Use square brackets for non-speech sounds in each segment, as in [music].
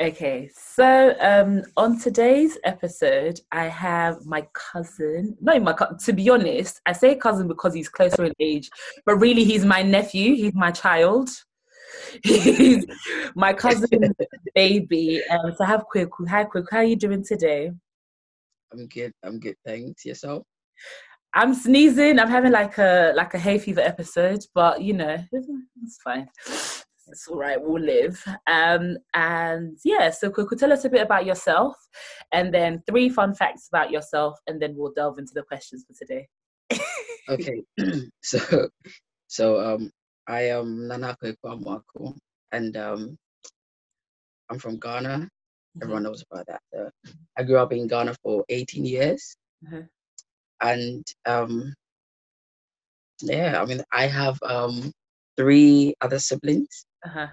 Okay, so um, on today's episode, I have my cousin. Not my cousin. To be honest, I say cousin because he's closer in age, but really he's my nephew. He's my child. [laughs] He's my cousin [laughs] baby. Um, so I have Kweku. Hi, Kweku. How are you doing today? I'm good. I'm good. Thanks. Yourself? I'm sneezing. I'm having like a like a hay fever episode, but you know it's, it's fine it's all right, we'll live. Um, and yeah, so could, could tell us a bit about yourself and then three fun facts about yourself, and then we'll delve into the questions for today. okay, [clears throat] [clears throat] so so um, I am Nana Kwaku Amoako, and um, I'm from Ghana. Mm-hmm. Everyone knows about that. Uh, I grew up in Ghana for 18 years, mm-hmm. and um, yeah, I mean, I have um, three other siblings. Uh-huh.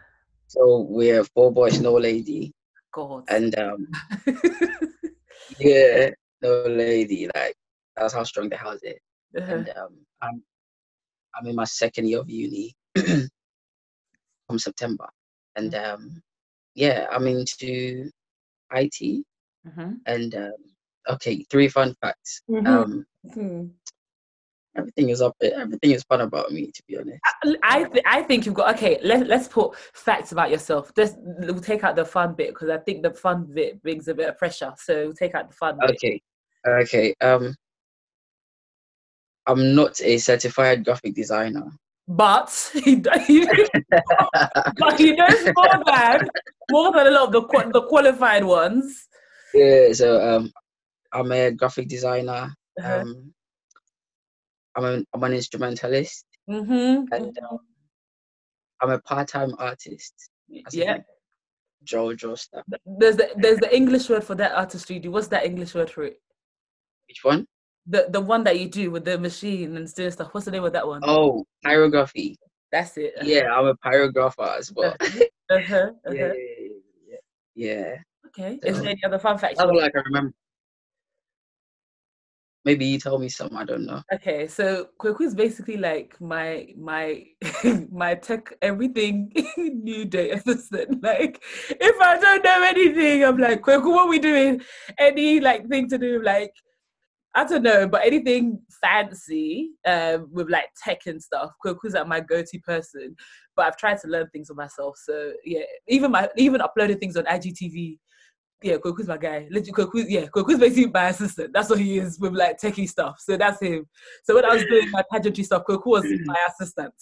So we have four boys, no lady. God. And um, [laughs] yeah, no lady. Like that's how strong the house is. Uh-huh. And um, I'm I'm in my second year of uni [clears throat] from September, and mm. um, yeah, I'm into IT. Uh-huh. And um, okay, three fun facts. Mm-hmm. Um, mm-hmm everything is up everything is fun about me to be honest i th- i think you've got okay let, let's put facts about yourself this we'll take out the fun bit because i think the fun bit brings a bit of pressure so we'll take out the fun okay bit. okay um i'm not a certified graphic designer but [laughs] he, he but he knows more than more than a lot of the the qualified ones yeah so um i'm a graphic designer uh-huh. um I'm an, I'm an instrumentalist mm-hmm. and mm-hmm. um, I'm a part-time artist. Yeah. Draw stuff. There's the there's the English word for that artistry. What's that English word for it? Which one? The the one that you do with the machine and doing stuff. What's the name of that one? Oh, pyrography. That's it. Yeah, I'm a pyrographer as well. uh-huh, [laughs] uh-huh. Yeah, yeah, yeah, yeah. Okay. So, Is there any other fun facts? I like I remember maybe you tell me some. I don't know. Okay, so Kweku is basically like my my [laughs] my tech everything [laughs] new day assistant. Like if I don't know anything, I'm like Kweku, what we doing? Any like thing to do like I don't know, but anything fancy um, with like tech and stuff, Kweku's like my go-to person. But I've tried to learn things for myself. So yeah, even my even uploading things on IGTV yeah, Kweku's my guy. Kweku, yeah, Kweku's basically my assistant. That's what he is with like techie stuff. So that's him. So when I was doing my pageantry stuff, Kweku was my assistant.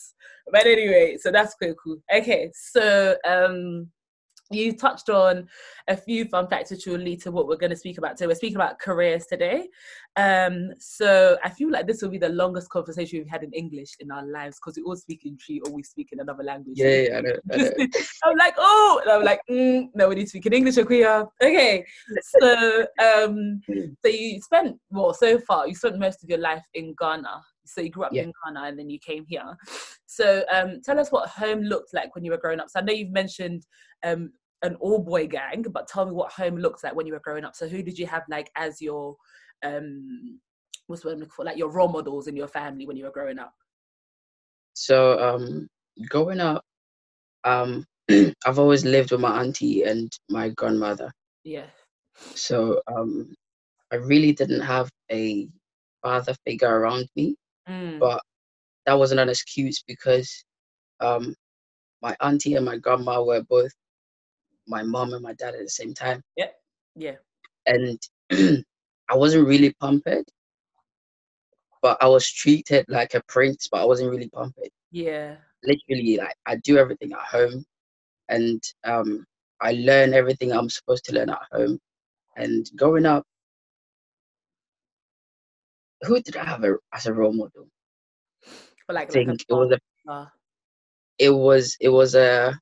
But anyway, so that's Kweku. Okay, so um you touched on a few fun facts which will lead to what we're going to speak about. today. we're speaking about careers today. Um, so I feel like this will be the longest conversation we've had in English in our lives because we all speak in Twi or we speak in another language. Yeah, yeah, I know. I know. [laughs] I'm like, oh, and I'm like, mm, no, we need to speak in English, Akuya. Okay, so um, so you spent well so far. You spent most of your life in Ghana. So you grew up yeah. in Ghana and then you came here. So um, tell us what home looked like when you were growing up. So I know you've mentioned um, an all boy gang, but tell me what home looks like when you were growing up. So who did you have like as your um, what's what I'm looking for, like your role models in your family when you were growing up? So um, growing up, um, [clears throat] I've always lived with my auntie and my grandmother. Yeah. So um, I really didn't have a father figure around me. Mm. But that wasn't an excuse because um, my auntie and my grandma were both my mom and my dad at the same time. Yeah, yeah. And [clears throat] I wasn't really pampered, but I was treated like a prince, but I wasn't really pampered. Yeah. Literally, like I do everything at home, and um, I learn everything I'm supposed to learn at home. And growing up, who did I have a, as a role model? But like, I think like it was a, uh. it was it was a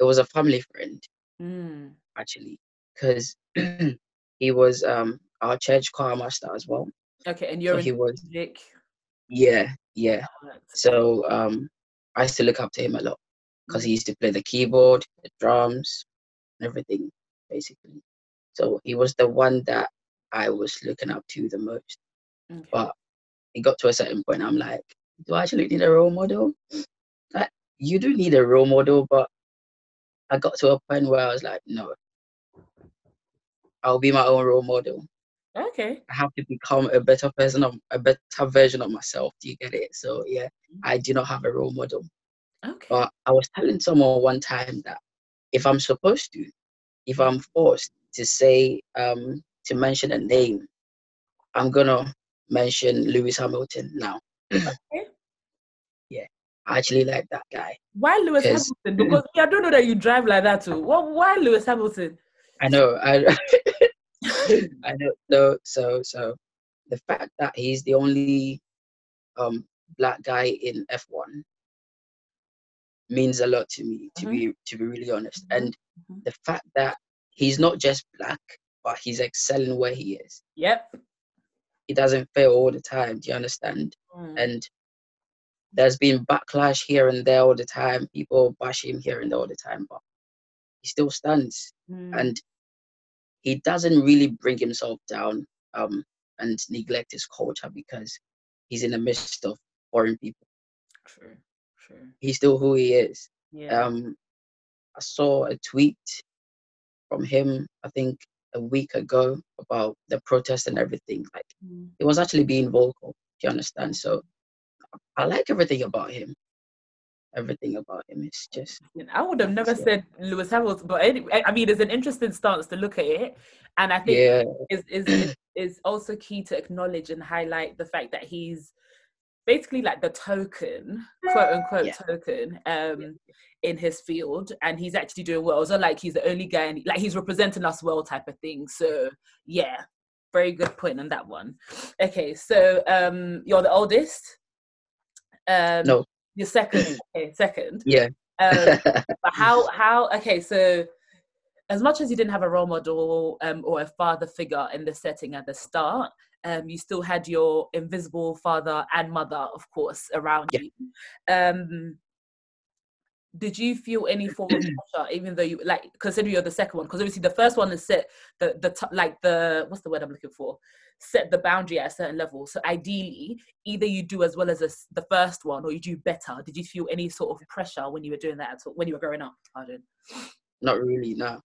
it was a family friend mm. actually because [clears throat] he was um our church choir master as well. Okay, and you're so he was music. Yeah, yeah. Oh, so um, I used to look up to him a lot because he used to play the keyboard, the drums, and everything basically. So he was the one that I was looking up to the most. Okay. But it got to a certain point, I'm like, do I actually need a role model? Like, you do need a role model, but I got to a point where I was like, no, I'll be my own role model. Okay. I have to become a better person of a better version of myself. Do you get it? So yeah, I do not have a role model. Okay. But I was telling someone one time that if I'm supposed to, if I'm forced to say um to mention a name, I'm gonna mention Lewis Hamilton now. Okay. yeah, I actually like that guy. Why Lewis Hamilton? Because I don't know that you drive like that too. What? Why Lewis Hamilton? I know. I [laughs] I know. So so so the fact that he's the only um black guy in F1 means a lot to me. To Mhm. be to be really honest, Mhm. and Mhm. the fact that he's not just black, but he's excelling where he is. Yep. He doesn't fail all the time. Do you understand? Mm. And there's been backlash here and there all the time. People bash him here and there all the time, but he still stands. Mm. and he doesn't really bring himself down um, and neglect his culture because he's in the midst of foreign people. True. True. He's still who he is. Yeah. Um, I saw a tweet from him, I think a week ago, about the protest and everything. Like Mm. he was actually being vocal. Do you understand? So I like everything about him. Everything about him is just I would have never Yeah. said Lewis Hamilton, but anyway, I mean, it's an interesting stance to look at it, and I think yeah, is is- is also key to acknowledge and highlight the fact that he's basically like the token, quote unquote Yeah. token, um, in his field, and he's actually doing well. So like he's the only guy, and like he's representing us well, type of thing. So yeah, very good point on that one. Okay, so um, you're the oldest. Um, No. you're second. Okay, second. [laughs] yeah. Um, [laughs] but how how okay so as much as you didn't have a role model um, or a father figure in the setting at the start um, you still had your invisible father and mother of course around Yeah. you. Um, did you feel any form of [clears throat] pressure even though you like consider you're the second one because obviously the first one is set the the t- like the what's the word i'm looking for? Set the boundary at a certain level. So ideally either you do as well as a the first one or you do better. Did you feel any sort of pressure when you were doing that at all when you were growing up pardon Not really, no.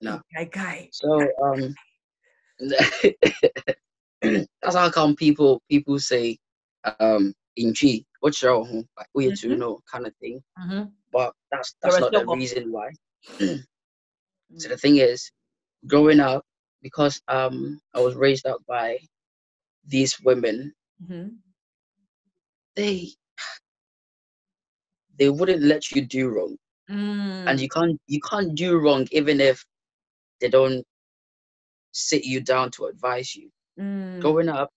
No. guy guy So um [laughs] that's how come people people say um in G, what's your home? Like we to Mhm. know kind of thing. mm-hmm. But that's that's not the struggle. reason why. [clears throat] Mm. So the thing is, growing up, because um I was raised up by these women, mm-hmm. they they wouldn't let you do wrong. Mm. And you can't you can't do wrong even if they don't sit you down to advise you. Mm. growing up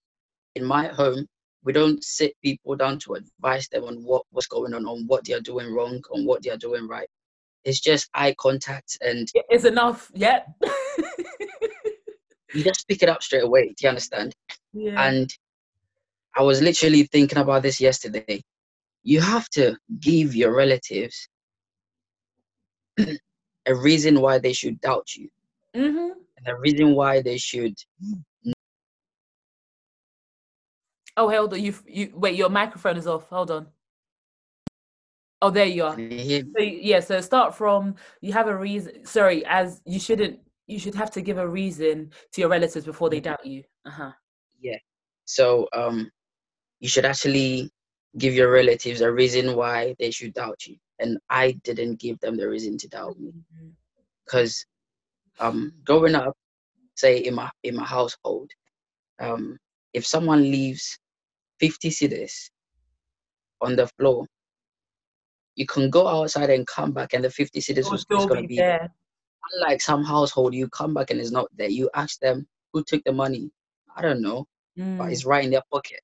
in my home, we don't sit people down to advise them on what was going on, on what they are doing wrong, on what they are doing right. It's just eye contact, and it's enough yeah you just pick it up straight away. Do you understand? yeah And I was literally thinking about this yesterday. You have to give your relatives [clears throat] a reason why they should doubt you, hmm and a reason why they should. Oh hold on you you wait your microphone is off hold on oh there you are Can you hear me? So yeah, so start from you have a reason. Sorry, as you shouldn't. You should have to give a reason to your relatives before they doubt you. Uh huh. Yeah. So um, you should actually give your relatives a reason why they should doubt you. And I didn't give them the reason to doubt me because um, growing up, say in my in my household, um, if someone leaves fifty cedis on the floor, you can go outside and come back, and the fifty cedis It will still going to be there. there. Unlike some household, you come back and it's not there. You ask them who took the money. I don't know, but Mm, it's right in their pocket.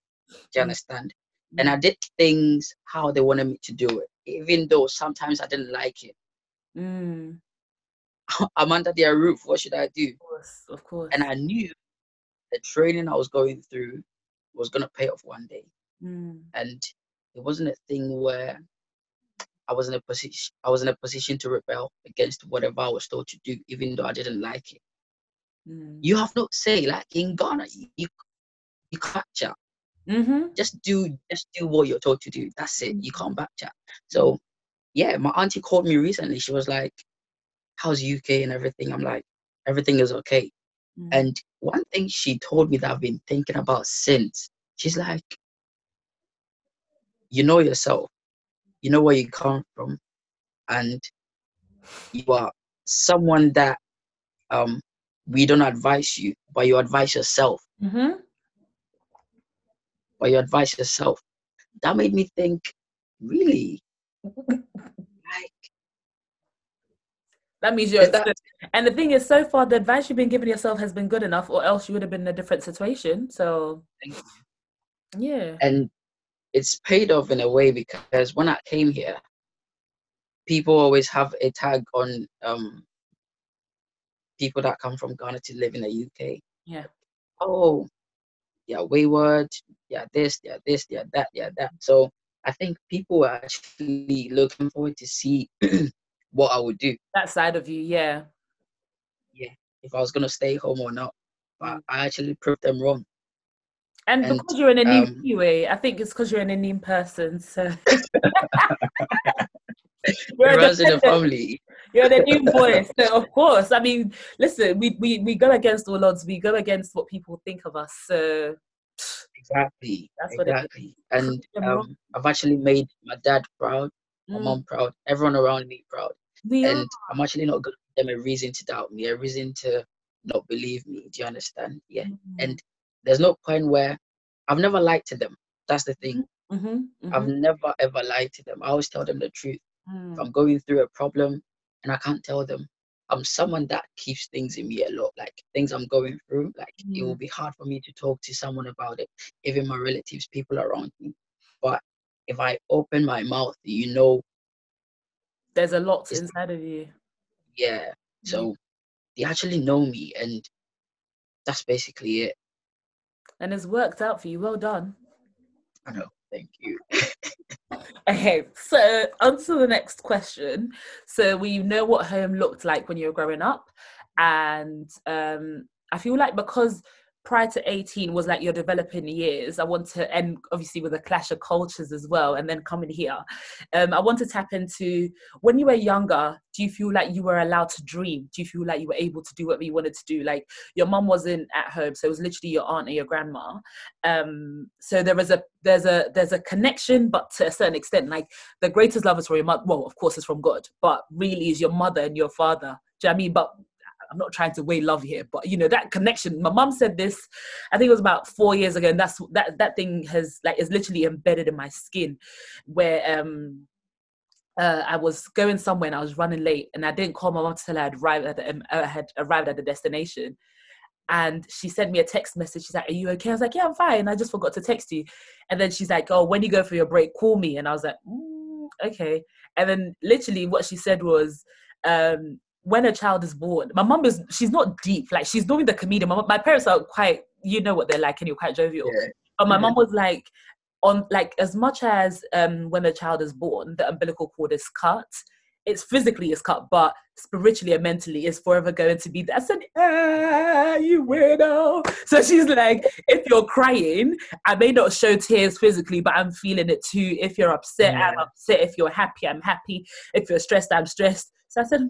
Do you Mm. understand? And I did things how they wanted me to do it, even though sometimes I didn't like it. mm, [laughs] I'm under their roof. What should I do? of course, of course. And I knew the training I was going through was gonna pay off one day. Mm, And it wasn't a thing where I was in a position I was in a position to rebel against whatever I was told to do, even though I didn't like it. mm. You have no say. Like in Ghana, you you, you can't chat. Mhm. Just do just do what you're told to do. That's it. You can't back chat. So yeah, my auntie called me recently. She was like, how's UK and everything? I'm like, everything is okay. Mm. And one thing she told me that I've been thinking about since, she's like, you know yourself, you know where you come from, and you are someone that um we don't advise you, but you advise yourself. Mm-hmm. But you advise yourself. That made me think, really? [laughs] that means you're. That, and the thing is, so far, the advice you've been giving yourself has been good enough, or else you would have been in a different situation. So, yeah. And it's paid off in a way because when I came here, people always have a tag on um, people that come from Ghana to live in the UK. Yeah. Oh, yeah, wayward, yeah, this, yeah, this, yeah, that, yeah, that. So I think people are actually looking forward to see [clears throat] what I would do. That side of you, yeah. Yeah, if I was gonna stay home or not. But mm. I actually proved them wrong. And, and because you're an Anim um, anyway, I think it's because you're an Anim person. So [laughs] you're runs in the family. You're the new boy, [laughs] so of course. I mean, listen, we, we we go against all odds. We go against what people think of us. So exactly, That's exactly. And um, I've actually made my dad proud, my mm. mom proud, everyone around me proud. We and are. I'm actually not giving them a reason to doubt me, a reason to not believe me. Do you understand? Yeah. Mm. And there's no point where I've never lied to them. That's the thing. Mm-hmm. Mm-hmm. I've never ever lied to them. I always tell them the truth. Mm. If I'm going through a problem and I can't tell them, I'm someone that keeps things in me a lot. Like things I'm going through, like mm. it will be hard for me to talk to someone about it, even my relatives, people around me. But if I open my mouth, you know, there's a lot inside of you. Yeah. So they actually know me, and that's basically it. And it's worked out for you. Well done. I know. Thank you. [laughs] okay, so on to the next question. So we know what home looked like when you were growing up, and um, I feel like because prior to 18 was like your developing years. I want to end obviously with a clash of cultures as well and then coming here. Um, i want to tap into when you were younger do you feel like you were allowed to dream? Do you feel like you were able to do whatever you wanted to do? Like your mom wasn't at home so it was literally your aunt and your grandma. Um, so there was a there's a there's a connection but to a certain extent. Like the greatest love is from your mother well of course it's from god but really is your mother and your father. Do you know I mean? But I'm not trying to weigh love here, but you know that connection. My mom said this, I think it was about four years ago, and that's that that thing has like is literally embedded in my skin, where um uh, I was going somewhere and I was running late, and I didn't call my mom to tell her I'd arrived at the, um, I had arrived at the destination. And she sent me a text message. She's like, "Are you okay?" I was like, "Yeah, I'm fine. I just forgot to text you." And then she's like, "Oh, when you go for your break, call me." And I was like, mm, "Okay." And then literally, what she said was, um, when a child is born, my mom is she's not deep. Like she's doing the comedian. My, my parents are quite, you know what they're like, and you're quite jovial. Yeah. But my mom was like, on like as much as um when a child is born, the umbilical cord is cut. It's physically is cut, but spiritually and mentally is forever going to be. I said, ah, you weirdo. So she's like, if you're crying, I may not show tears physically, but I'm feeling it too. If you're upset, yeah. I'm upset. If you're happy, I'm happy. If you're stressed, I'm stressed. So I said,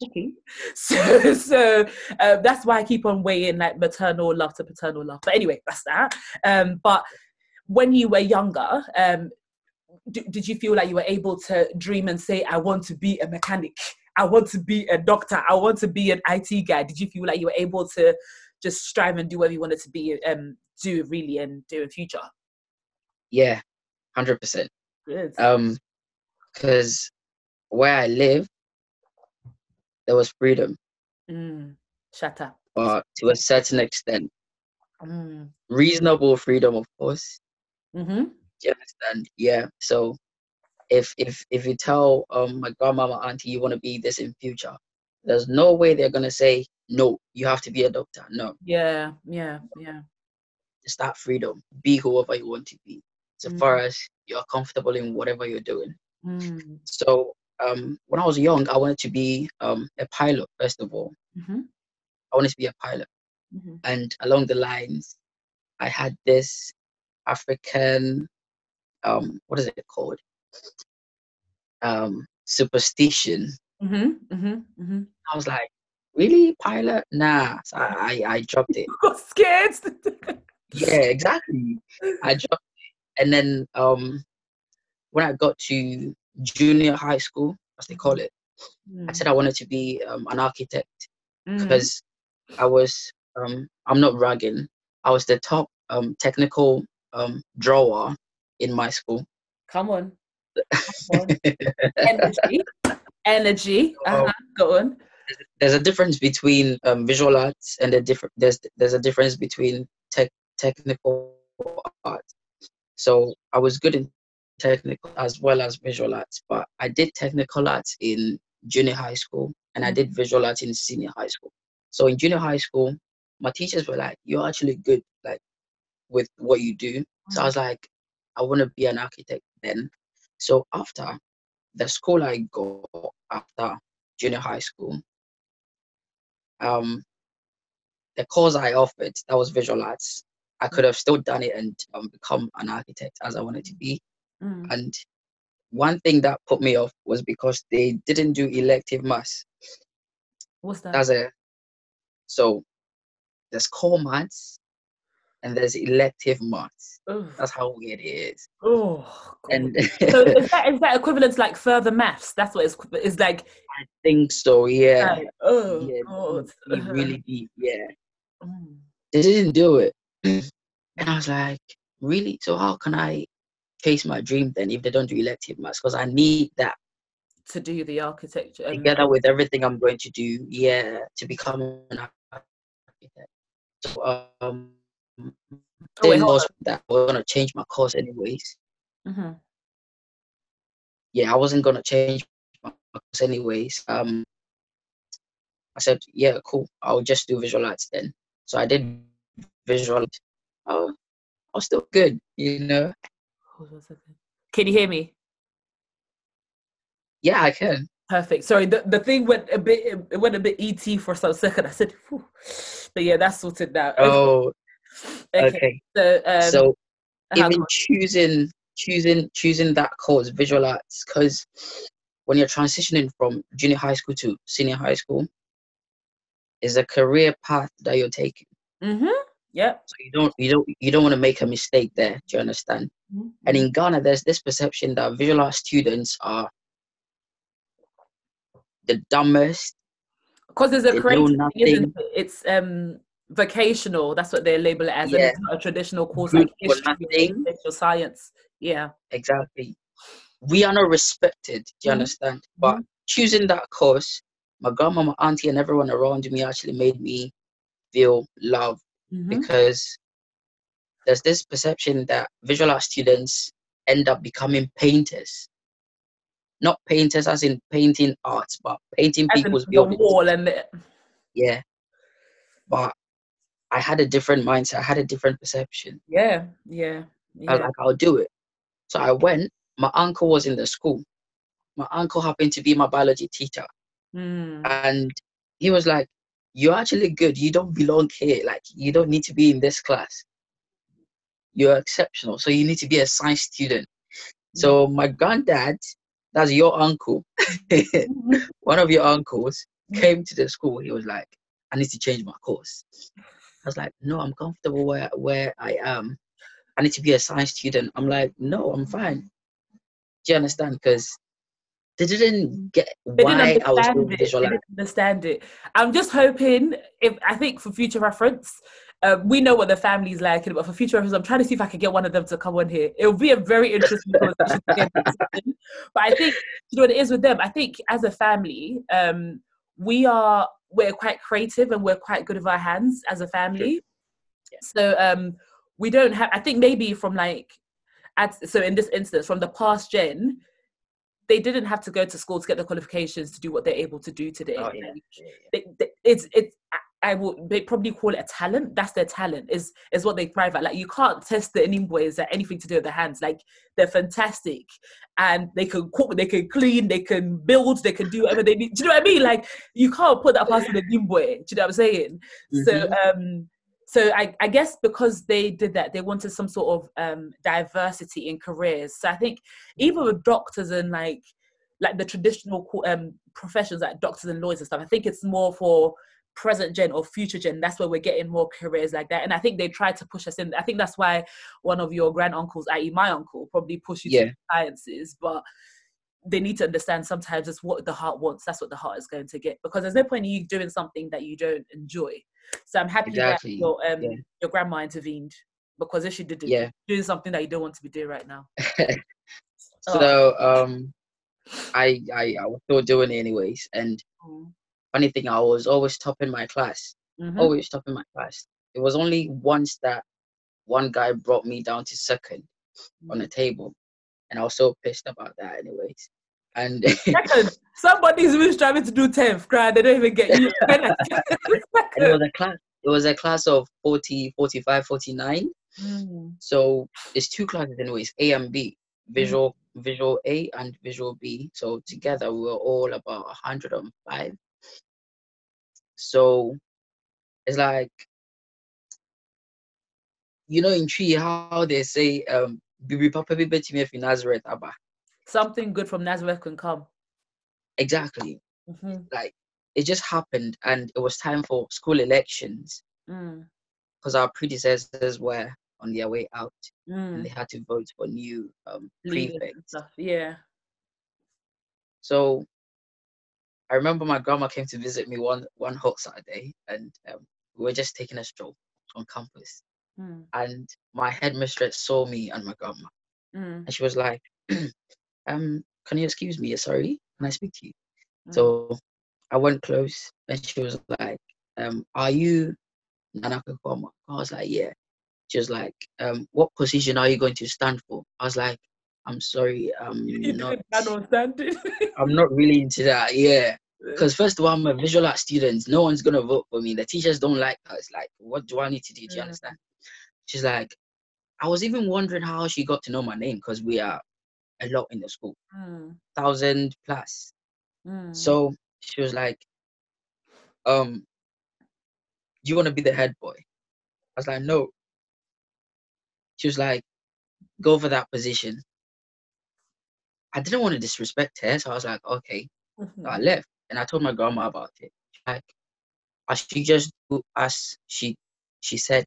[laughs] So, so um, that's why I keep on weighing like maternal love to paternal love. But anyway, that's that. Um, but when you were younger, um, d- did you feel like you were able to dream and say, I want to be a mechanic? I want to be a doctor. I want to be an IT guy. Did you feel like you were able to just strive and do whatever you wanted to be, um, do really and do in future? Yeah, hundred percent. Good. Um, because where I live, there was freedom. Mm, shut up. But to a certain extent, mm. reasonable freedom, of course. Mm-hmm. you understand? Yeah. So if if if you tell um my grandmama auntie you want to be this in future, there's no way they're gonna say no. You have to be a doctor. No. Yeah. Yeah. Yeah. It's that freedom. Be whoever you want to be, so mm. far as you're comfortable in whatever you're doing. Mm. So um, when I was young, I wanted to be um, a pilot, first of all. Mm-hmm. I wanted to be a pilot. Mm-hmm. And along the lines, I had this African, um, what is it called? Um, superstition Mm-hmm, mm-hmm, mm-hmm. I was like, really, pilot? Nah. So I, I, I dropped it. [laughs] got scared. Yeah, exactly. I dropped it. And then um, when I got to junior high school, as they call it, I said I wanted to be um, an architect Mm. because I was um, I'm not ragging, I was the top um, technical um, drawer in my school. Come on. Come on. [laughs] Energy. Energy. Oh. Uh-huh. Go on. there's a difference between um, visual arts and a different there's there's a difference between tech technical art. So I was good in technical as well as visual arts, but I did technical arts in junior high school and I did visual arts in senior high school. So in junior high school, my teachers were like, "You're actually good, like with what you do." So I was like, "I want to be an architect." Then, so after the school I go after junior high school, um, the course I offered that was visual arts. I could have still done it and um, become an architect as I wanted to be. Mm. And one thing that put me off was because they didn't do elective maths. What's that? That's a so there's core maths and there's elective maths. Ugh. That's how weird it is. Oh, And so is [laughs] that, is that equivalent to like further maths? That's what it's, it's like. I think so, yeah. like, oh, yeah, God. it really deep, yeah. Mm. They didn't do it. [clears throat] and I was like, really? So how can I chase my dream then if they don't do elective maths? Because I need that To do the architecture. together with everything I'm going to do, yeah, to become an architect. So um Oh, wait, that I was gonna change my course anyways. Mhm. Yeah, I wasn't gonna change my course anyways. Um I said, yeah, cool, I'll just do visual arts then. So I did visual. Oh, I was still good, you know. Hold on a second. Can you hear me? Yeah, I can. Perfect. Sorry, the, the thing went a bit it went a bit ET for some second. I said, Phew. but yeah, that's sorted now. Oh, okay. okay. So, um, so even choosing choosing choosing that course visual arts because when you're transitioning from junior high school to senior high school is a career path that you're taking Mhm. Yep. so you don't you don't you don't want to make a mistake there do you understand Mhm. and in ghana there's this perception that visual arts students are the dumbest because there's a creative thing, isn't nothing. it? It's um vocational. That's what they label it as. Yeah. it's not a traditional course like history or science. Yeah. exactly we are not respected do you Mhm. understand but choosing that course my grandma my auntie and everyone around me actually made me feel loved Mhm. because there's this perception that visual art students end up becoming painters. Not painters as in painting art, but painting As people's the buildings. wall and the, Yeah. But I had a different mindset, I had a different perception. yeah, yeah, I was like, I'll do it. So I went, my uncle was in the school. My uncle happened to be my biology teacher. Mm. And he was like, You're actually good. You don't belong here. Like, you don't need to be in this class. You're exceptional. So you need to be a science student. So mm-hmm. my granddad, that's your uncle, [laughs] one of your uncles, mm-hmm. came to the school. He was like, I need to change my course. I was like, No, I'm comfortable where, where I am. I need to be a science student. I'm like, No, I'm fine. Do you understand? Because they didn't get They why didn't I was understand doing it. visual They didn't understand it. I'm just hoping, if I think for future reference, uh, we know what the family's like, but for future reference, I'm trying to see if I can get one of them to come on here. It will be a very interesting conversation. to get into. But I think you know what it is with them. I think as a family, um, we are we're quite creative and we're quite good with our hands as a family. So um, we don't have. I think maybe from like, at, so in this instance, from the past gen, they didn't have to go to school to get the qualifications to do what they're able to do today. Oh, yeah. Like, yeah, yeah. they, they, it's it's I- will they probably call it a talent. That's their talent. Is is what they thrive at. Like you can't test the Inimboys at anything to do with their hands. Like they're fantastic, and they can cook, they can clean, they can build, they can do whatever they need. Do you know what I mean? Like you can't put that past the Nimboy. Do you know what I'm saying? So Mhm. um so I, I guess because they did that they wanted some sort of um diversity in careers so i think even with doctors and like like the traditional um, professions like doctors and lawyers and stuff. I think it's more for present gen or future gen. That's where we're getting more careers like that. And I think they tried to push us in. I think that's why one of your grand uncles, i.e., my uncle, probably pushed you Yeah. to sciences, but they need to understand sometimes it's what the heart wants. That's what the heart is going to get. Because there's no point in you doing something that you don't enjoy. So I'm happy Exactly, that your um yeah. your grandma intervened because if she didn't, Yeah. doing something that you don't want to be doing right now. [laughs] so um, I, I I was still doing it anyways. And funny thing, I was always top in my class. Mhm. Always top in my class. It was only once that one guy brought me down to second on the table, and I was so pissed about that, anyways. And [laughs] Second, somebody's even striving to do 10th, cry, they don't even get you. [laughs] and it was a class. It was a class of 40, 45, 49. Mm. So it's two classes anyways, A and B, visual visual A and visual B. So together we were all about 105. So it's like you know in Twi how they say um Bibi Papa Bibi Betime fi Nazareth Abba. Something good from Nazareth can come. Exactly. Mhm. Like it just happened and it was time for school elections Mm. because our predecessors were on their way out and Mm. they had to vote for new um prefects. Yeah. So I remember my grandma came to visit me one one hot Saturday, and um, we were just taking a stroll on campus. Mm. And my headmistress saw me and my grandma, Mm. and she was like, [clears throat] "Um, can you excuse me? Sorry, can I speak to you?" Mm. So I went close, and she was like, "Um, are you Nana Kwekwa?" I was like, "Yeah." She was like, "Um, what position are you going to stand for?" I was like, "I'm sorry, I'm [laughs] You not. didn't plan on standing. I'm not really into that. Yeah." [laughs] Because first of all, I'm a visual art student. No one's gonna vote for me. The teachers don't like us. Like, what do I need to do? Do you Mm. understand? She's like, I was even wondering how she got to know my name because we are a lot in the school, Mm. thousand plus. Mm. So she was like, um, do you want to be the head boy? I was like, no. She was like, go for that position. I didn't want to disrespect her, so I was like, okay. So I Mhm. left and I told my grandma about it. Like, I should just do as she she said.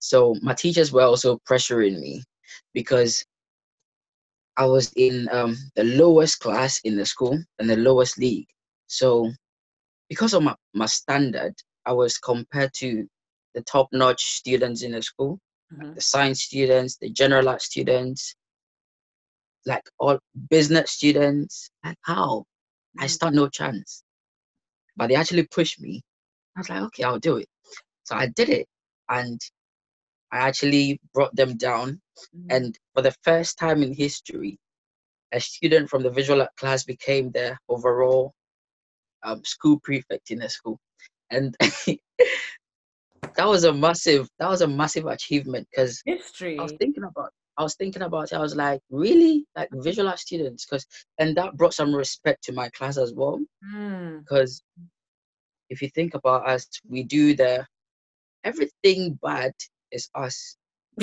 So my teachers were also pressuring me because I was in um, the lowest class in the school and the lowest league. So because of my, my standard, I was compared to the top notch students in the school, Mhm. the science students, the general art students, like all business students. Like how? I Mm. stand no chance. But they actually pushed me. I was like, okay, I'll do it. So I did it. And I actually brought them down. Mm. And for the first time in history, a student from the visual art class became the overall um, school prefect in the school. And [laughs] that was a massive, that was a massive achievement because history. I was thinking about I was thinking about it. I was like, really? Like visual art students? Because and that brought some respect to my class as well. Mm. Because if you think about us, we do the everything bad is us. [laughs]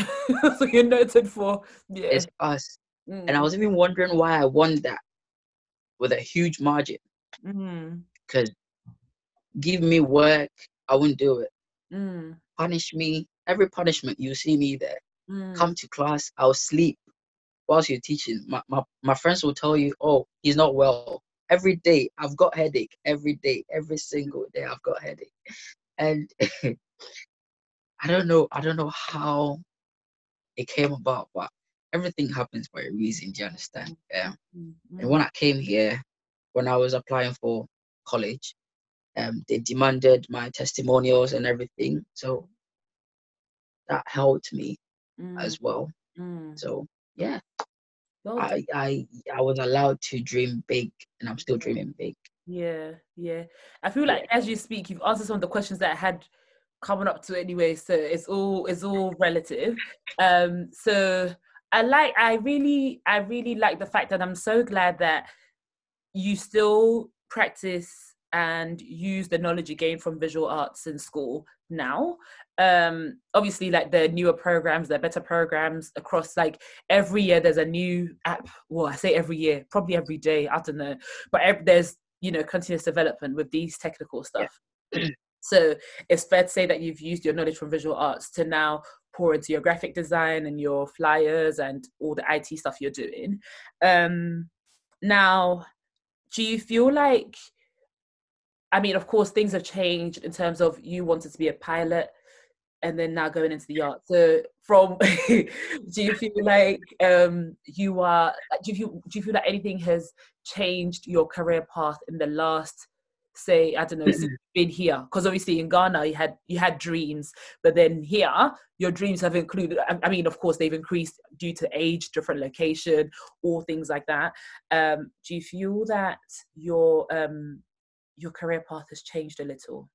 so you're noted for yeah. It's us. And I Mm. was even wondering why I won that with a huge margin. Mm. Because give me work, I wouldn't do it. Mm. Punish me, every punishment you see me there. Mm. Come to class, I'll sleep whilst you're teaching. My, my, my friends will tell you, oh, he's not well. Every day I've got headache. Every day, every single day I've got headache. And [laughs] I don't know, I don't know how it came about, but everything happens for a reason, do you understand? Yeah. Mm. And when I came here, when I was applying for college, um, they demanded my testimonials and everything. So that helped me Mm. as well. Mm. So yeah, Well. I, I I was allowed to dream big and I'm still dreaming big. Yeah, yeah. I feel Yeah. like as you speak, you've answered some of the questions that I had coming up to anyway. So it's all it's all relative. Um, so I like I really I really like the fact that I'm so glad that you still practice and use the knowledge you gain from visual arts in school now um obviously like the newer programs the better programs across like every year there's a new app well i say every year probably every day i don't know but ev- there's you know continuous development with these technical stuff yeah. [clears throat] so it's fair to say that you've used your knowledge from visual arts to now pour into your graphic design and your flyers and all the it stuff you're doing um now do you feel like I mean, of course, things have changed in terms of you wanted to be a pilot and then now going into the art. So from [laughs] do you feel like um you are do you feel do you feel like anything has changed your career path in the last say I don't know since you've been here? Because obviously in Ghana you had you had dreams but then here your dreams have included I mean of course they've increased due to age different location all things like that. Um do you feel that your um your career path has changed a little?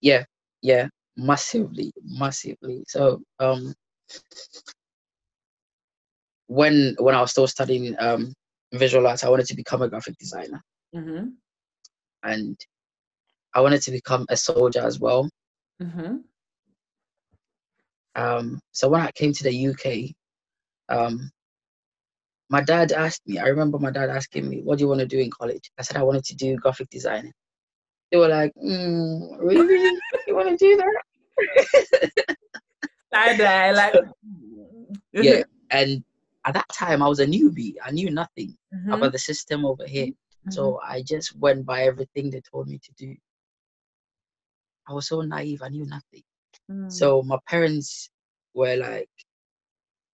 Yeah yeah massively massively. So um when when i was still studying um visual arts i wanted to become a graphic designer. Mm-hmm. And i wanted to become a soldier as well mm-hmm. um so when i came to the uk um my dad asked me i remember my dad asking me what do you want to do in college i said i wanted to do graphic design they were like, mm, really? you want to do that? [laughs] I die, like. yeah, and at that time I was a newbie. I knew nothing mm-hmm. about the system over here. Mm-hmm. So I just went by everything they told me to do. I was so naive, I knew nothing. Mm. So my parents were like,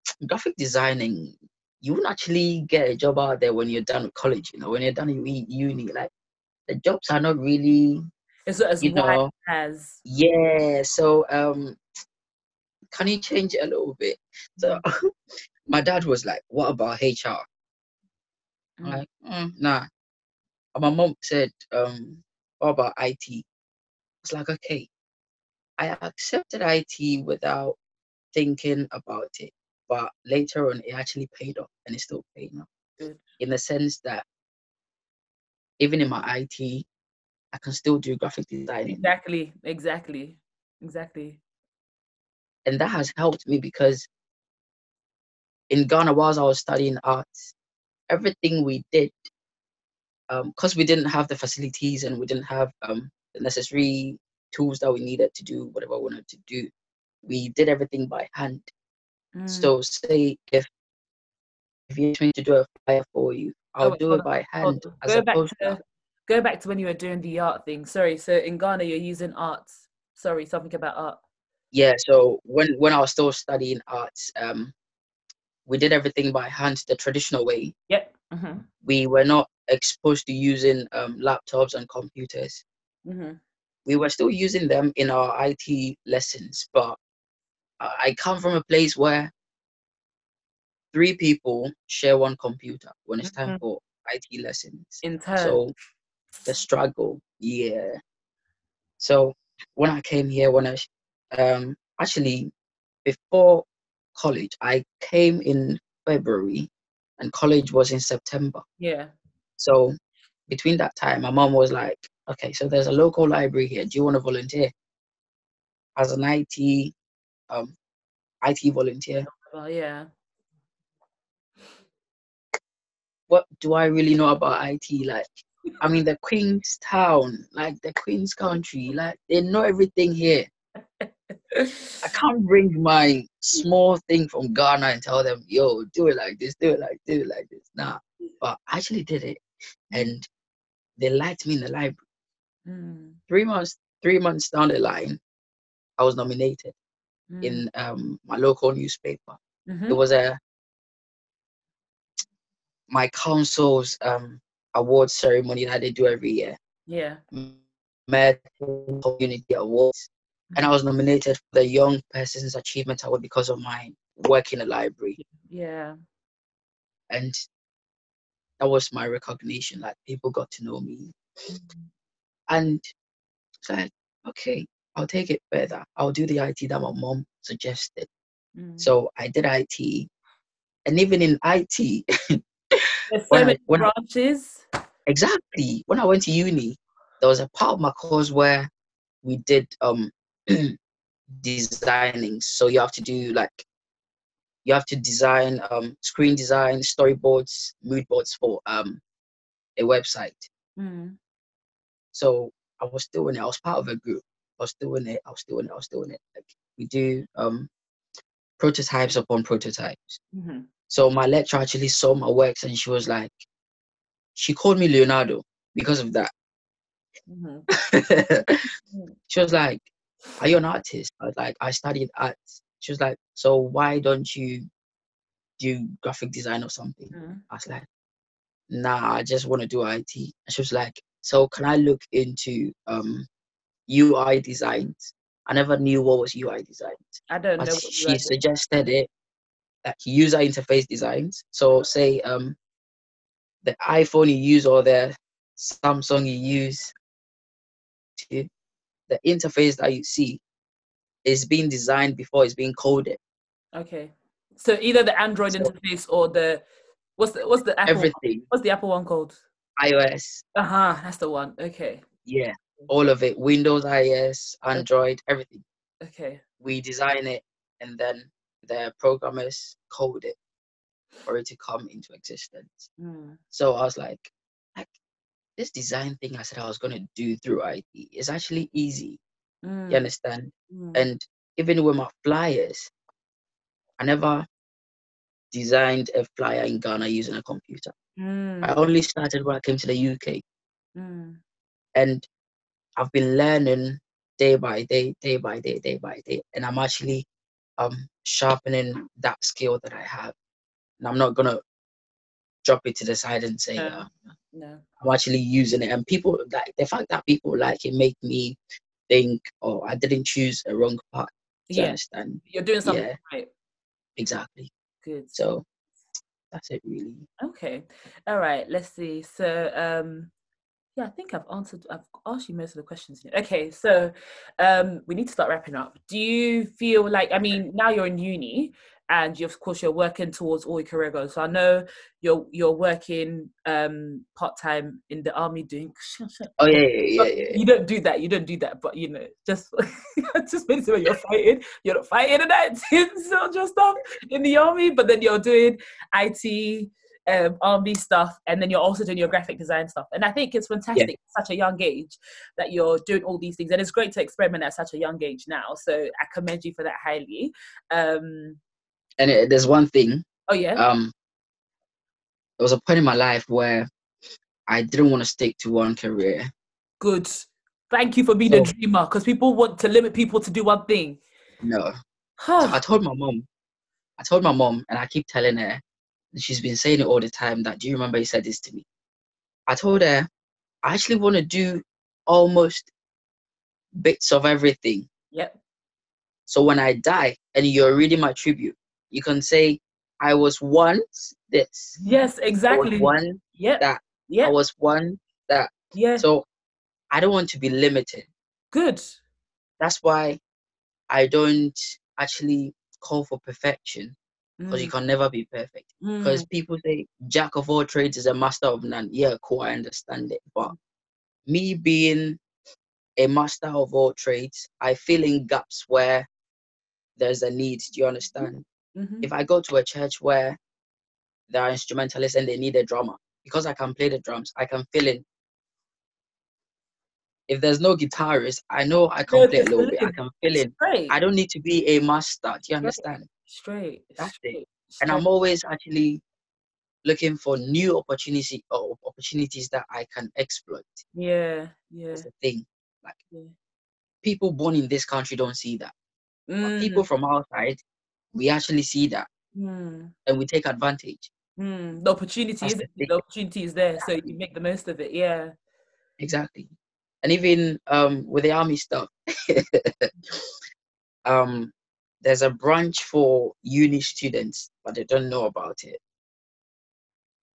[tsk] graphic designing, you won't actually get a job out there when you're done with college, you know, when you're done with uni. Like the jobs are not really it's as you know, as yeah so um can you change it a little bit so mm. [laughs] my dad was like what about hr mm. i'm like mm, nah my mom said um what about it i was like okay i accepted it without thinking about it but later on it actually paid off and it's still paying off Good. in the sense that even in my IT, I can still do graphic design. Exactly, exactly, exactly. And that has helped me because in Ghana, whilst I was studying arts, everything we did, because um, we didn't have the facilities and we didn't have um, the necessary tools that we needed to do whatever we wanted to do, we did everything by hand. Mm. So, say if if you ask me to do a flyer for you, I'll oh, do it by hand. Go back to go back to when you were doing the art thing. Sorry, so in Ghana you're using arts. Sorry, something about art. Yeah, so when when I was still studying arts, um, we did everything by hand, the traditional way. Yep. Mm-hmm. We were not exposed to using um, laptops and computers. Mm-hmm. We were still using them in our IT lessons, but I come from a place where three people share one computer when it's time mm-hmm. for IT lessons. In turn. So the struggle, yeah. So when I came here, when I um actually before college, I came in February, and college was in September. Yeah. So between that time, my mom was like, "Okay, so there's a local library here. Do you want to volunteer as an IT um IT volunteer?" Well, yeah what do I really know about IT? Like, I mean, the Queen's town, like the Queen's country, like they know everything here. I [laughs] can't bring my small thing from Ghana and tell them, yo, do it like this, do it like do it like this. Nah. But I actually did it. And they liked me in the library. Mm. Three months, three months down the line, I was nominated mm. in um, my local newspaper. Mm-hmm. It was a my council's um, award ceremony that they do every year. Yeah. Met Community Awards. And I was nominated for the Young Person's Achievement Award because of my work in the library. Yeah. And that was my recognition. Like people got to know me. Mm-hmm. And said okay, I'll take it further. I'll do the IT that my mom suggested. Mm. So I did IT. And even in IT, There's so many branches. I, exactly. When I went to uni, there was a part of my course where we did um [clears throat] designing. So you have to do like you have to design um, screen design, storyboards, mood boards for um, a website. Mm. So I was doing it. I was part of a group. I was doing it. I was doing it. I was doing it. Like we do um, prototypes upon prototypes. Mm-hmm. So my lecturer actually saw my works and she was like, she called me Leonardo because of that. Mm-hmm. [laughs] she was like, Are you an artist? I was like, I studied arts. She was like, So why don't you do graphic design or something? Mm. I was like, Nah, I just want to do IT. And she was like, So can I look into um UI designs? I never knew what was UI designs. I don't But know. She you are doing. suggested it like user interface designs. So say um the iPhone you use or the Samsung you use, to- the interface that you see is being designed before it's being coded. Okay. So either the Android So- interface or the what's the what's the Apple one? Everything, what's the Apple one called? iOS, Uh huh. That's the one. Okay. yeah, all of it, Windows, iOS, Android, everything. Okay. We design it and then the programmers code it for it to come into existence. Mm. So I was like, like this design thing I said I was gonna do through IT is actually easy. Mm. You understand? Mm. And even with my flyers, I never designed a flyer in Ghana using a computer. I Mm. only started when I came to the UK, Mm. and I've been learning day by day, day by day, day by day, and I'm actually um sharpening that skill that I have. And I'm not gonna drop it to the side and say Yeah. uh, No. I'm actually using it. And people like the fact that people like it make me think, oh, I didn't choose a wrong path. Yeah. understand? You're doing something Yeah. right. Exactly. Good. So that's it really. Okay. All right. Let's see. So, um, yeah, I think I've answered. I've asked you most of the questions. Okay. So, um, we need to start wrapping up. Do you feel like? I mean, now you're in uni, and you, of course, you're working towards all your career goals. So I know you're you're working um part time in the army doing. [laughs] Oh yeah, yeah, yeah, yeah. yeah. You don't do that. You don't do that. But you know, just [laughs] just basically when you're fighting, you're not fighting and that [laughs] soldier stuff in the army, but then you're doing IT, um, army stuff, and then you're also doing your graphic design stuff. And I think it's fantastic at such a young age that you're doing all these things, and it's great to experiment at such a young age now. So I commend you for that highly. Um, And it, there's one thing. oh yeah, Um, there was a point in my life where I didn't want to stick to one career. good. Thank you for being a dreamer, because people want to limit people to do one thing. No, So I told my mom. I told my mom, and I keep telling her, and she's been saying it all the time. That do you remember you said this to me? I told her I actually want to do almost bits of everything. yep. So when I die and you're reading my tribute, you can say I was once this. Yes, exactly. one. yeah. that. Yeah. I was one. That. Yeah. So I don't want to be limited. Good. That's why I don't actually call for perfection because you Mm, can never be perfect. Because mm, people say jack of all trades is a master of none. Yeah, cool, I understand it. But me being a master of all trades, I fill in gaps where there's a need. Do you understand? Mhm. If I go to a church where there are instrumentalists and they need a drummer, because I can play the drums, I can fill in. If there's no guitarist, I know I can No, play a little bit. I [laughs] can fill in. Straight. I don't need to be a master. Do you understand? straight. That's it. straight, and I'm always actually looking for new opportunity or opportunities that I can exploit. Yeah. Yeah. That's the thing. Like Yeah. people born in this country don't see that. Mm, people from outside, we actually see that mm, and we take advantage. mm. The opportunity is the the opportunity is there, so you make the most of it. Yeah. Exactly. And even um with the army stuff, [laughs] um there's a branch for uni students, but they don't know about it.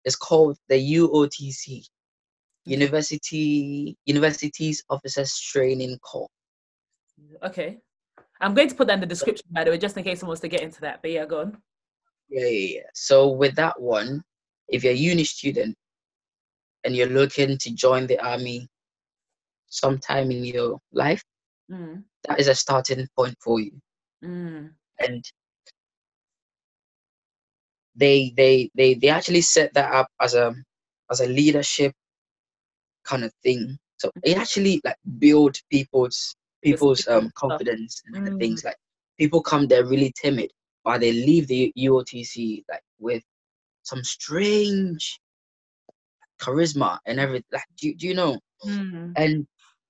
It's called the UOTC, University Universities Officers Training Corps. Okay. I'm going to put that in the description, by the way, just in case someone wants to get into that. But yeah, go on. Yeah, yeah, yeah. So with that one, if you're a uni student and you're looking to join the army sometime in your life, Mm, that is a starting point for you. Mm. And they they they they actually set that up as a as a leadership kind of thing. So it actually like build people's people's um confidence and Mm. things like people come there really timid, but they leave the UOTC like with some strange charisma and everything. Like, do, do you know? Mm. And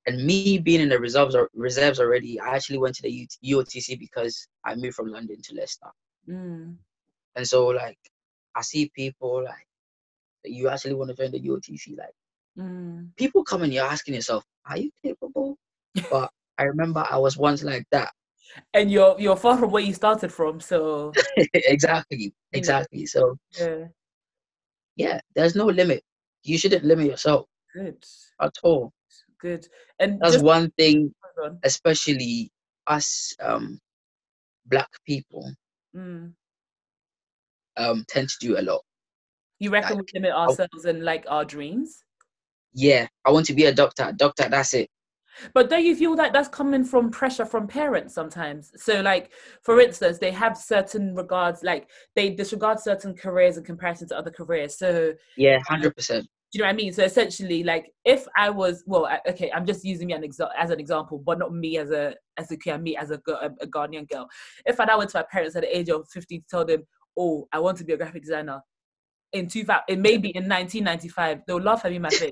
and me being in the reserves or reserves already, I actually went to the UOTC because I moved from London to Leicester. Mm. And so like I see people like you actually want to join the UOTC, like Mm. people come and you're asking yourself, Are you capable? [laughs] But I remember I was once like that. And you're you're far from [laughs] where you started from, so [laughs] exactly. Exactly. So yeah, yeah, there's no limit. You shouldn't limit yourself good, at all. good. And That's just one thing, on. especially us um black people Mm. um tend to do a lot. You reckon we limit ourselves and like our dreams? Yeah, I want to be a doctor. Doctor, that's it. But don't you feel like that's coming from pressure from parents sometimes? So, like, for instance, they have certain regards, like they disregard certain careers in comparison to other careers. So, Yeah, hundred percent. do you know what I mean? So essentially, like if I was, well, okay, I'm just using me an exa- as an example, but not me as a as a kid, me as a, girl, a, Ghanaian girl. If I now went to my parents at the age of 15 to tell them, oh, I want to be a graphic designer, in 2000, it maybe in 1995, they'll laugh at me in my face.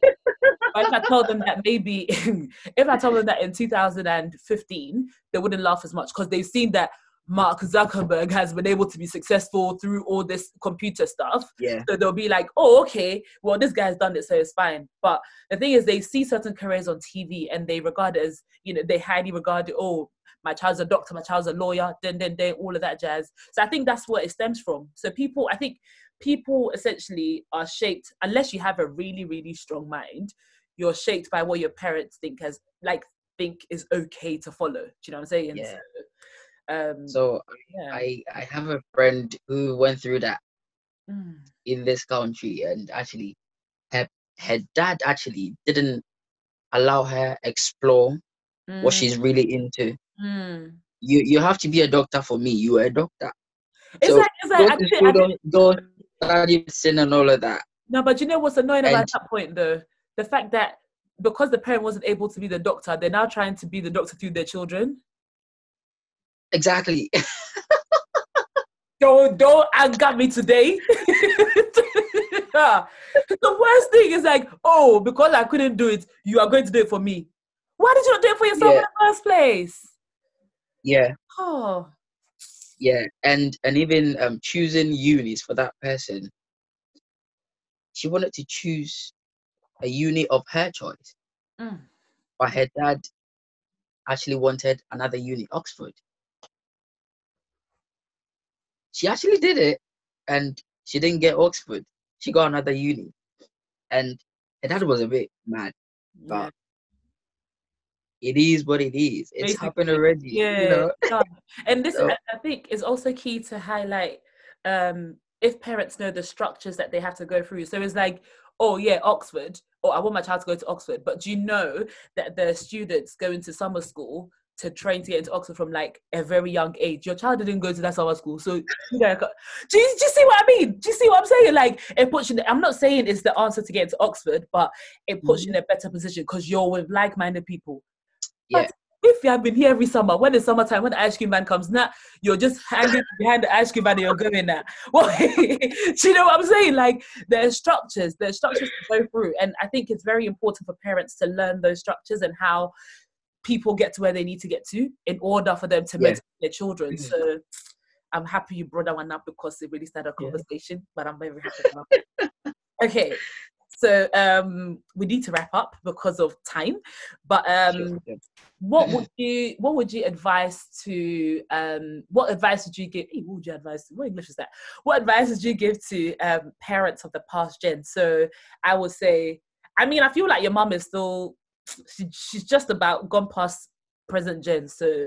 But if I tell them that maybe, [laughs] if I tell them that in 2015, they wouldn't laugh as much because they've seen that Mark Zuckerberg has been able to be successful through all this computer stuff. Yeah. So they'll be like, oh, okay, well, this guy's done it, so it's fine. But the thing is, they see certain careers on TV and they regard it as, you know, they highly regard it, oh, my child's a doctor, my child's a lawyer, then, then, then, all of that jazz. So I think that's where it stems from. So people, I think people essentially are shaped, unless you have a really, really strong mind, you're shaped by what your parents think as, like, think is okay to follow. Do you know what I'm saying? Yeah. So, um, So yeah. I I have a friend who went through that Mm, in this country and actually her her dad actually didn't allow her explore what mm, she's really into. mm. You you have to be a doctor for me. You are a doctor. It's So, like, it's like, Go I did- I did- don't study medicine and all of that. No, but you know what's annoying about that point though? The fact that because the parent wasn't able to be the doctor, they're now trying to be the doctor through their children. Exactly. Don't don't anger me today. [laughs] the worst thing is like, oh, because I couldn't do it, you are going to do it for me. Why did you not do it for yourself in the first place? yeah, Oh, yeah. And and even um choosing unis for that person. She wanted to choose a uni of her choice. mm. but her dad actually wanted another uni, Oxford. She actually did it, and she didn't get Oxford. She got another uni, and her dad was a bit mad. yeah. But it is what it is. It's Basically, happened already. yeah, You know? yeah. and this So- I I think is also key to highlight um if parents know the structures that they have to go through so it's like oh yeah oxford or i want my child to go to oxford. But do you know that the students go into summer school to train to get into oxford from like a very young age? Your child didn't go to that summer school so you know, do you, do you see what i mean? Do you see what i'm saying? Like it puts you in, i'm not saying it's the answer to get into oxford but it puts mm-hmm. you in a better position because you're with like-minded people. Yeah. If you have been here every summer, when it's summertime, when the ice cream van comes, now you're just hanging behind the ice cream van and you're going now. [laughs] Well, do you know what I'm saying? Like there's structures, there's structures to go through. And I think it's very important for parents to learn those structures and how people get to where they need to get to in order for them to Yeah. mentor their children. Mhm. So I'm happy you brought that one up because it really started a Yeah. conversation, but I'm very happy about it. [laughs] Okay. So um we need to wrap up because of time. But um what would you what would you advise to um what advice would you give hey, what would you advise what english is that what advice would you give to um parents of the past gen so i would say i mean i feel like your mom is still she, she's just about gone past present gen so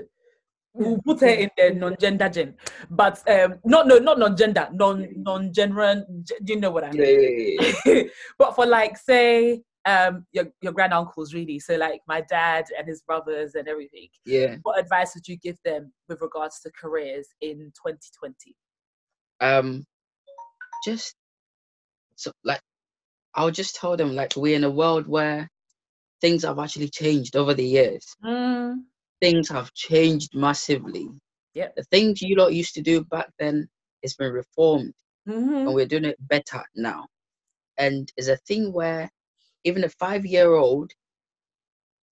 we'll put her in the non-gender gen but um not no not non-gender non non-general do you know what i mean yeah, yeah, yeah. [laughs] but for like say um your your grand uncles really. So like my dad and his brothers and everything. Yeah. What advice would you give them with regards to careers in 2020? Um, just so like, I'll just tell them like we're in a world where things have actually changed over the years. Mm, Things have changed massively. Yep. The things you lot used to do back then, it's been reformed. mhm, and we're doing it better now. And it's a thing where even a five year old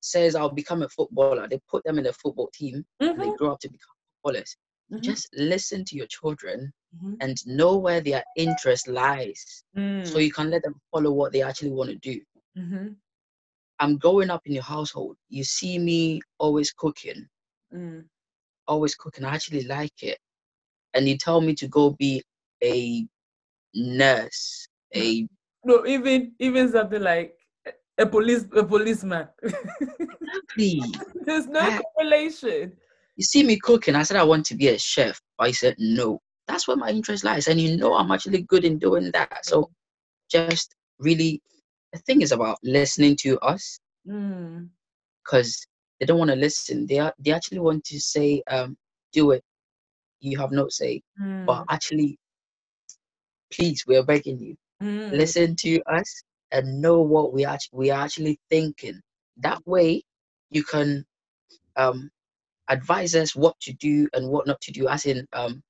says, I'll become a footballer. They put them in a football team and they mhm, grow up to become footballers. mhm, Just listen to your children mhm, and know where their interest lies so mm, you can let them follow what they actually want to do. I'm growing up in your household. You see me always cooking, mm. always cooking. I actually like it. And you tell me to go be a nurse, a [laughs] No, even even something like a police a policeman. Exactly. [laughs] There's no I- correlation. you see me cooking. I said I want to be a chef. I said no. That's where my interest lies, and you know I'm actually good in doing that. So just really, the thing is about listening to us Mm, because they don't want to listen. They are, they actually want to say, um, do it. You have no say, mm, but actually, please, we are begging you, mm, listen to us and know what we actually we are actually thinking. That way, you can um advise us what to do and what not to do, as in um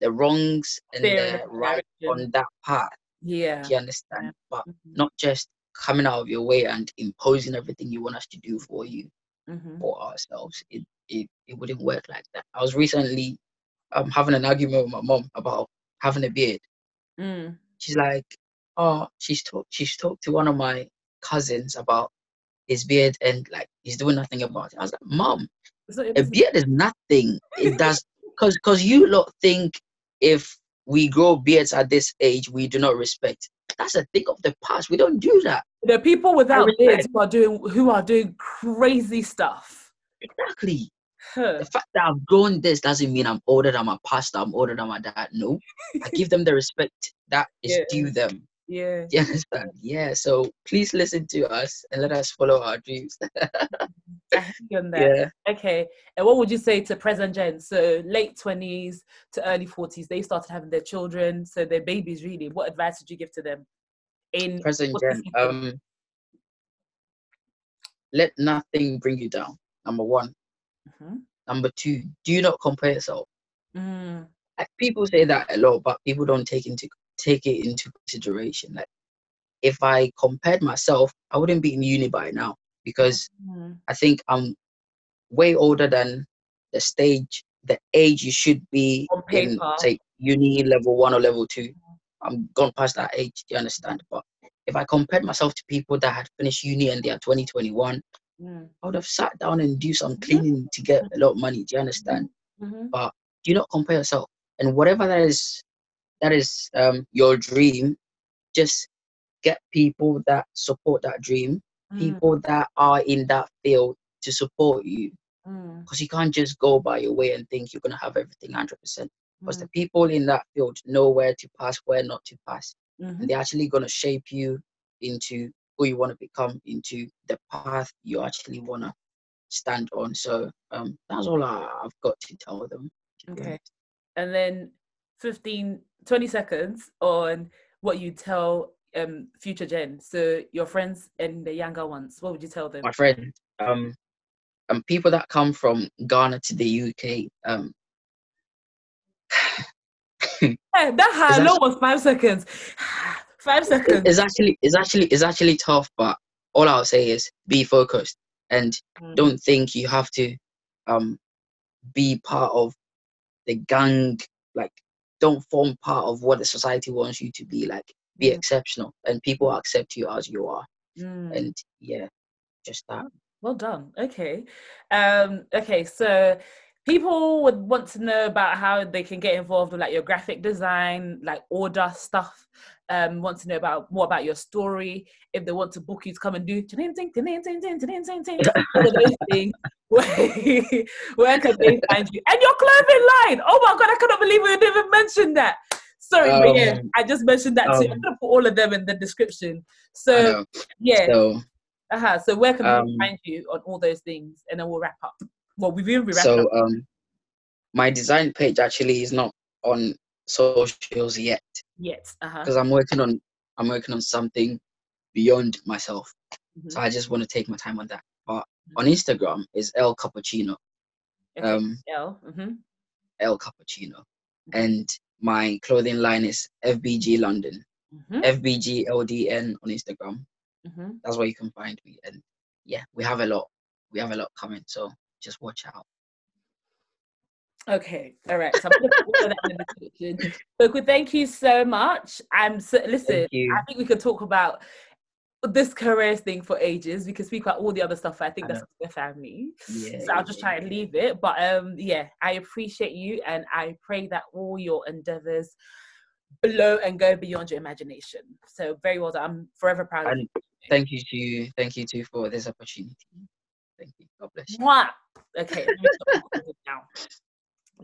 the wrongs and in the the right direction. on that path. Yeah. Do you understand? But Mhm, not just coming out of your way and imposing everything you want us to do for you mhm, for ourselves. It it, it wouldn't work like that. I was recently um having an argument with my mom about having a beard. mm. She's like, oh, she's talked she's talked to one of my cousins about his beard and like he's doing nothing about it. I was like, Mom, a beard is nothing. It does because because you lot think if we grow beards at this age, we do not respect. That's a thing of the past. We don't do that. There are people without beards who are doing who are doing crazy stuff. Exactly. Huh. The fact that I've grown this doesn't mean I'm older than my pastor, I'm older than my dad. No. I give them the respect that is [laughs] Yeah. due them. Yeah. You understand? Yeah. So please listen to us and let us follow our dreams. [laughs] I hear you on that. yeah. Okay. And what would you say to present gen? So late twenties to early forties, they started having their children, so their babies really. What advice would you give to them? In Present gen. Um let nothing bring you down. Number one. Mhm. Number two, do not compare yourself. Mm, Like people say that a lot, but people don't take into take it into consideration. Like if I compared myself, I wouldn't be in uni by now because mm, I think I'm way older than the stage, the age you should be in, say, uni level one or level two. I'm gone past that age, do you understand? But if I compared myself to people that had finished uni and they are 20, mm, I would have sat down and do some Mhm. cleaning to get a lot of money, do you understand? mhm, Do not compare yourself. And whatever that is, that is um, your dream, just get people that support that dream, mm, people that are in that field to support you. Mm, because you can't just go by your way and think you're going to have everything 100% because mm, the people in that field know where to pass where not to pass mhm. and they're actually going to shape you into who you want to become into the path you actually want to stand on. So um that's all I, i've got to tell them to Okay. and then 15 20 seconds on what you tell um future gen. So your friends and the younger ones what would you tell them? My friend um and people that come from ghana to the uk um [laughs] Eh, that hello was five seconds. [sighs] Five seconds it's actually it's actually it's actually tough but all i'll say is be focused and Mm, don't think you have to um be part of the gang like don't form part of what the society wants you to be like be Mm. exceptional and people accept you as you are mm. and yeah just that Well done. Okay. Um, okay, so people would want to know about how they can get involved with like your graphic design like order stuff um want to know about more about your story. If they want to book you to come and do [laughs] where can they find you? And your clothing line! Oh my god i cannot believe we didn't even mention that. Sorry um, but oh, yeah i just mentioned that um, too i'm gonna put all of them in the description. So yeah. So, uh-huh. so where can um, find you on all those things? And then we'll wrap up. Well, we've even wrapped so um, my design page actually is not on socials yet Yet, uh-huh. because I'm working on I'm working on something beyond myself. Mhm. So I just want to take my time on that. But on Instagram is El Cappuccino, Okay. um, L. mhm. El Cappuccino, and my clothing line is FBG London, Mm-hmm. FBG LDN on Instagram. Mhm. That's where you can find me. And yeah, we have a lot. We have a lot coming. So just watch out. Okay, all right. So I'm gonna put all of that in the. Boku, thank you so much. I'm so, listen. I think we could talk about this careers thing for ages. We could speak about all the other stuff. I think I that's the family. Yeah. So I'll just try and leave it. But um, yeah, I appreciate you, and I pray that all your endeavors blow and go beyond your imagination. So very well done. I'm forever proud of you. thank you to you. Thank you too for this opportunity. Thank you. God bless you. Mwah! Okay, let me stop recording now.